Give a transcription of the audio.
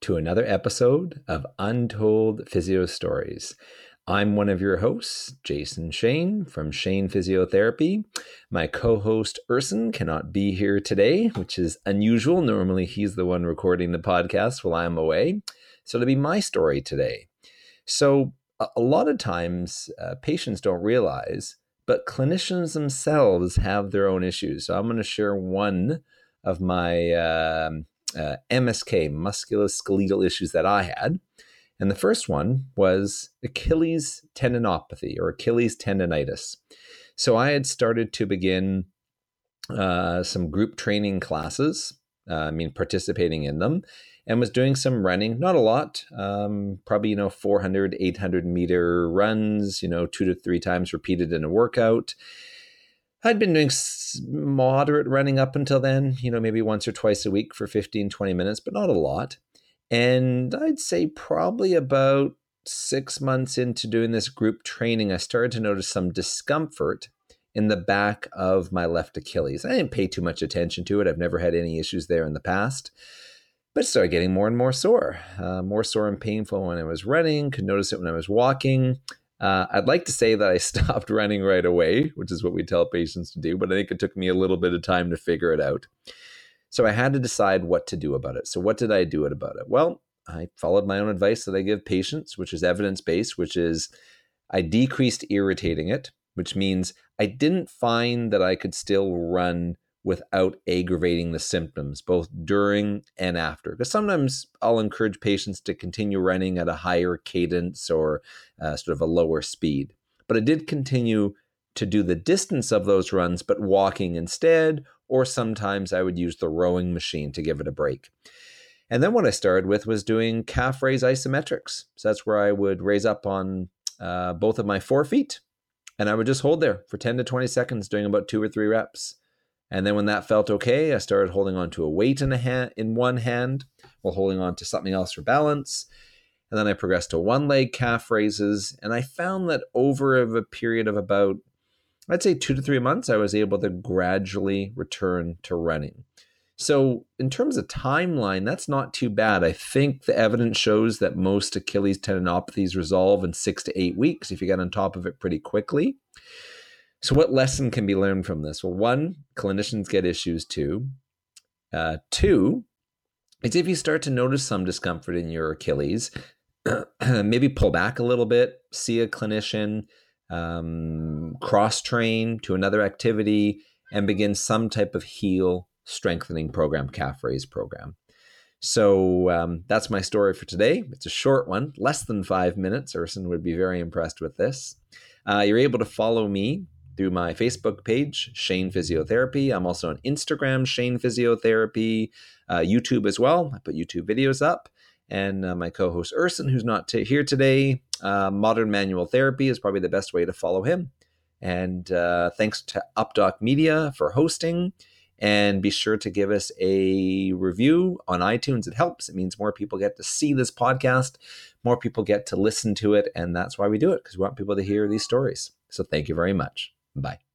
to another episode of Untold Physio Stories. I'm one of your hosts, Jason Shane from Shane Physiotherapy. My co host, Erson, cannot be here today, which is unusual. Normally, he's the one recording the podcast while I'm away. So, it'll be my story today. So, a lot of times, uh, patients don't realize, but clinicians themselves have their own issues. So, I'm going to share one of my um, uh, MSK, musculoskeletal issues that I had. And the first one was Achilles tendinopathy or Achilles tendonitis. So I had started to begin uh, some group training classes, uh, I mean, participating in them, and was doing some running, not a lot, um, probably, you know, 400, 800 meter runs, you know, two to three times repeated in a workout. I'd been doing moderate running up until then, you know, maybe once or twice a week for 15, 20 minutes, but not a lot. And I'd say probably about six months into doing this group training, I started to notice some discomfort in the back of my left Achilles. I didn't pay too much attention to it. I've never had any issues there in the past, but it started getting more and more sore, uh, more sore and painful when I was running, could notice it when I was walking. Uh, I'd like to say that I stopped running right away, which is what we tell patients to do, but I think it took me a little bit of time to figure it out. So I had to decide what to do about it. So, what did I do about it? Well, I followed my own advice that I give patients, which is evidence based, which is I decreased irritating it, which means I didn't find that I could still run without aggravating the symptoms, both during and after. Because sometimes I'll encourage patients to continue running at a higher cadence or uh, sort of a lower speed. But I did continue to do the distance of those runs, but walking instead, or sometimes I would use the rowing machine to give it a break. And then what I started with was doing calf raise isometrics. So that's where I would raise up on uh, both of my forefeet and I would just hold there for 10 to 20 seconds, doing about two or three reps. And then when that felt okay, I started holding on to a weight in a hand in one hand while holding on to something else for balance. And then I progressed to one leg calf raises. And I found that over a period of about, I'd say two to three months, I was able to gradually return to running. So, in terms of timeline, that's not too bad. I think the evidence shows that most Achilles tendinopathies resolve in six to eight weeks if you get on top of it pretty quickly. So, what lesson can be learned from this? Well, one, clinicians get issues too. Uh, two, is if you start to notice some discomfort in your Achilles, maybe pull back a little bit, see a clinician, um, cross train to another activity, and begin some type of heel strengthening program, calf raise program. So um, that's my story for today. It's a short one, less than five minutes. Erson would be very impressed with this. Uh, you're able to follow me through my Facebook page, Shane Physiotherapy. I'm also on Instagram, Shane Physiotherapy, uh, YouTube as well. I put YouTube videos up. And uh, my co host Erson, who's not t- here today, uh, Modern Manual Therapy is probably the best way to follow him. And uh, thanks to UpDoc Media for hosting. And be sure to give us a review on iTunes. It helps. It means more people get to see this podcast, more people get to listen to it. And that's why we do it, because we want people to hear these stories. So thank you very much. Bye.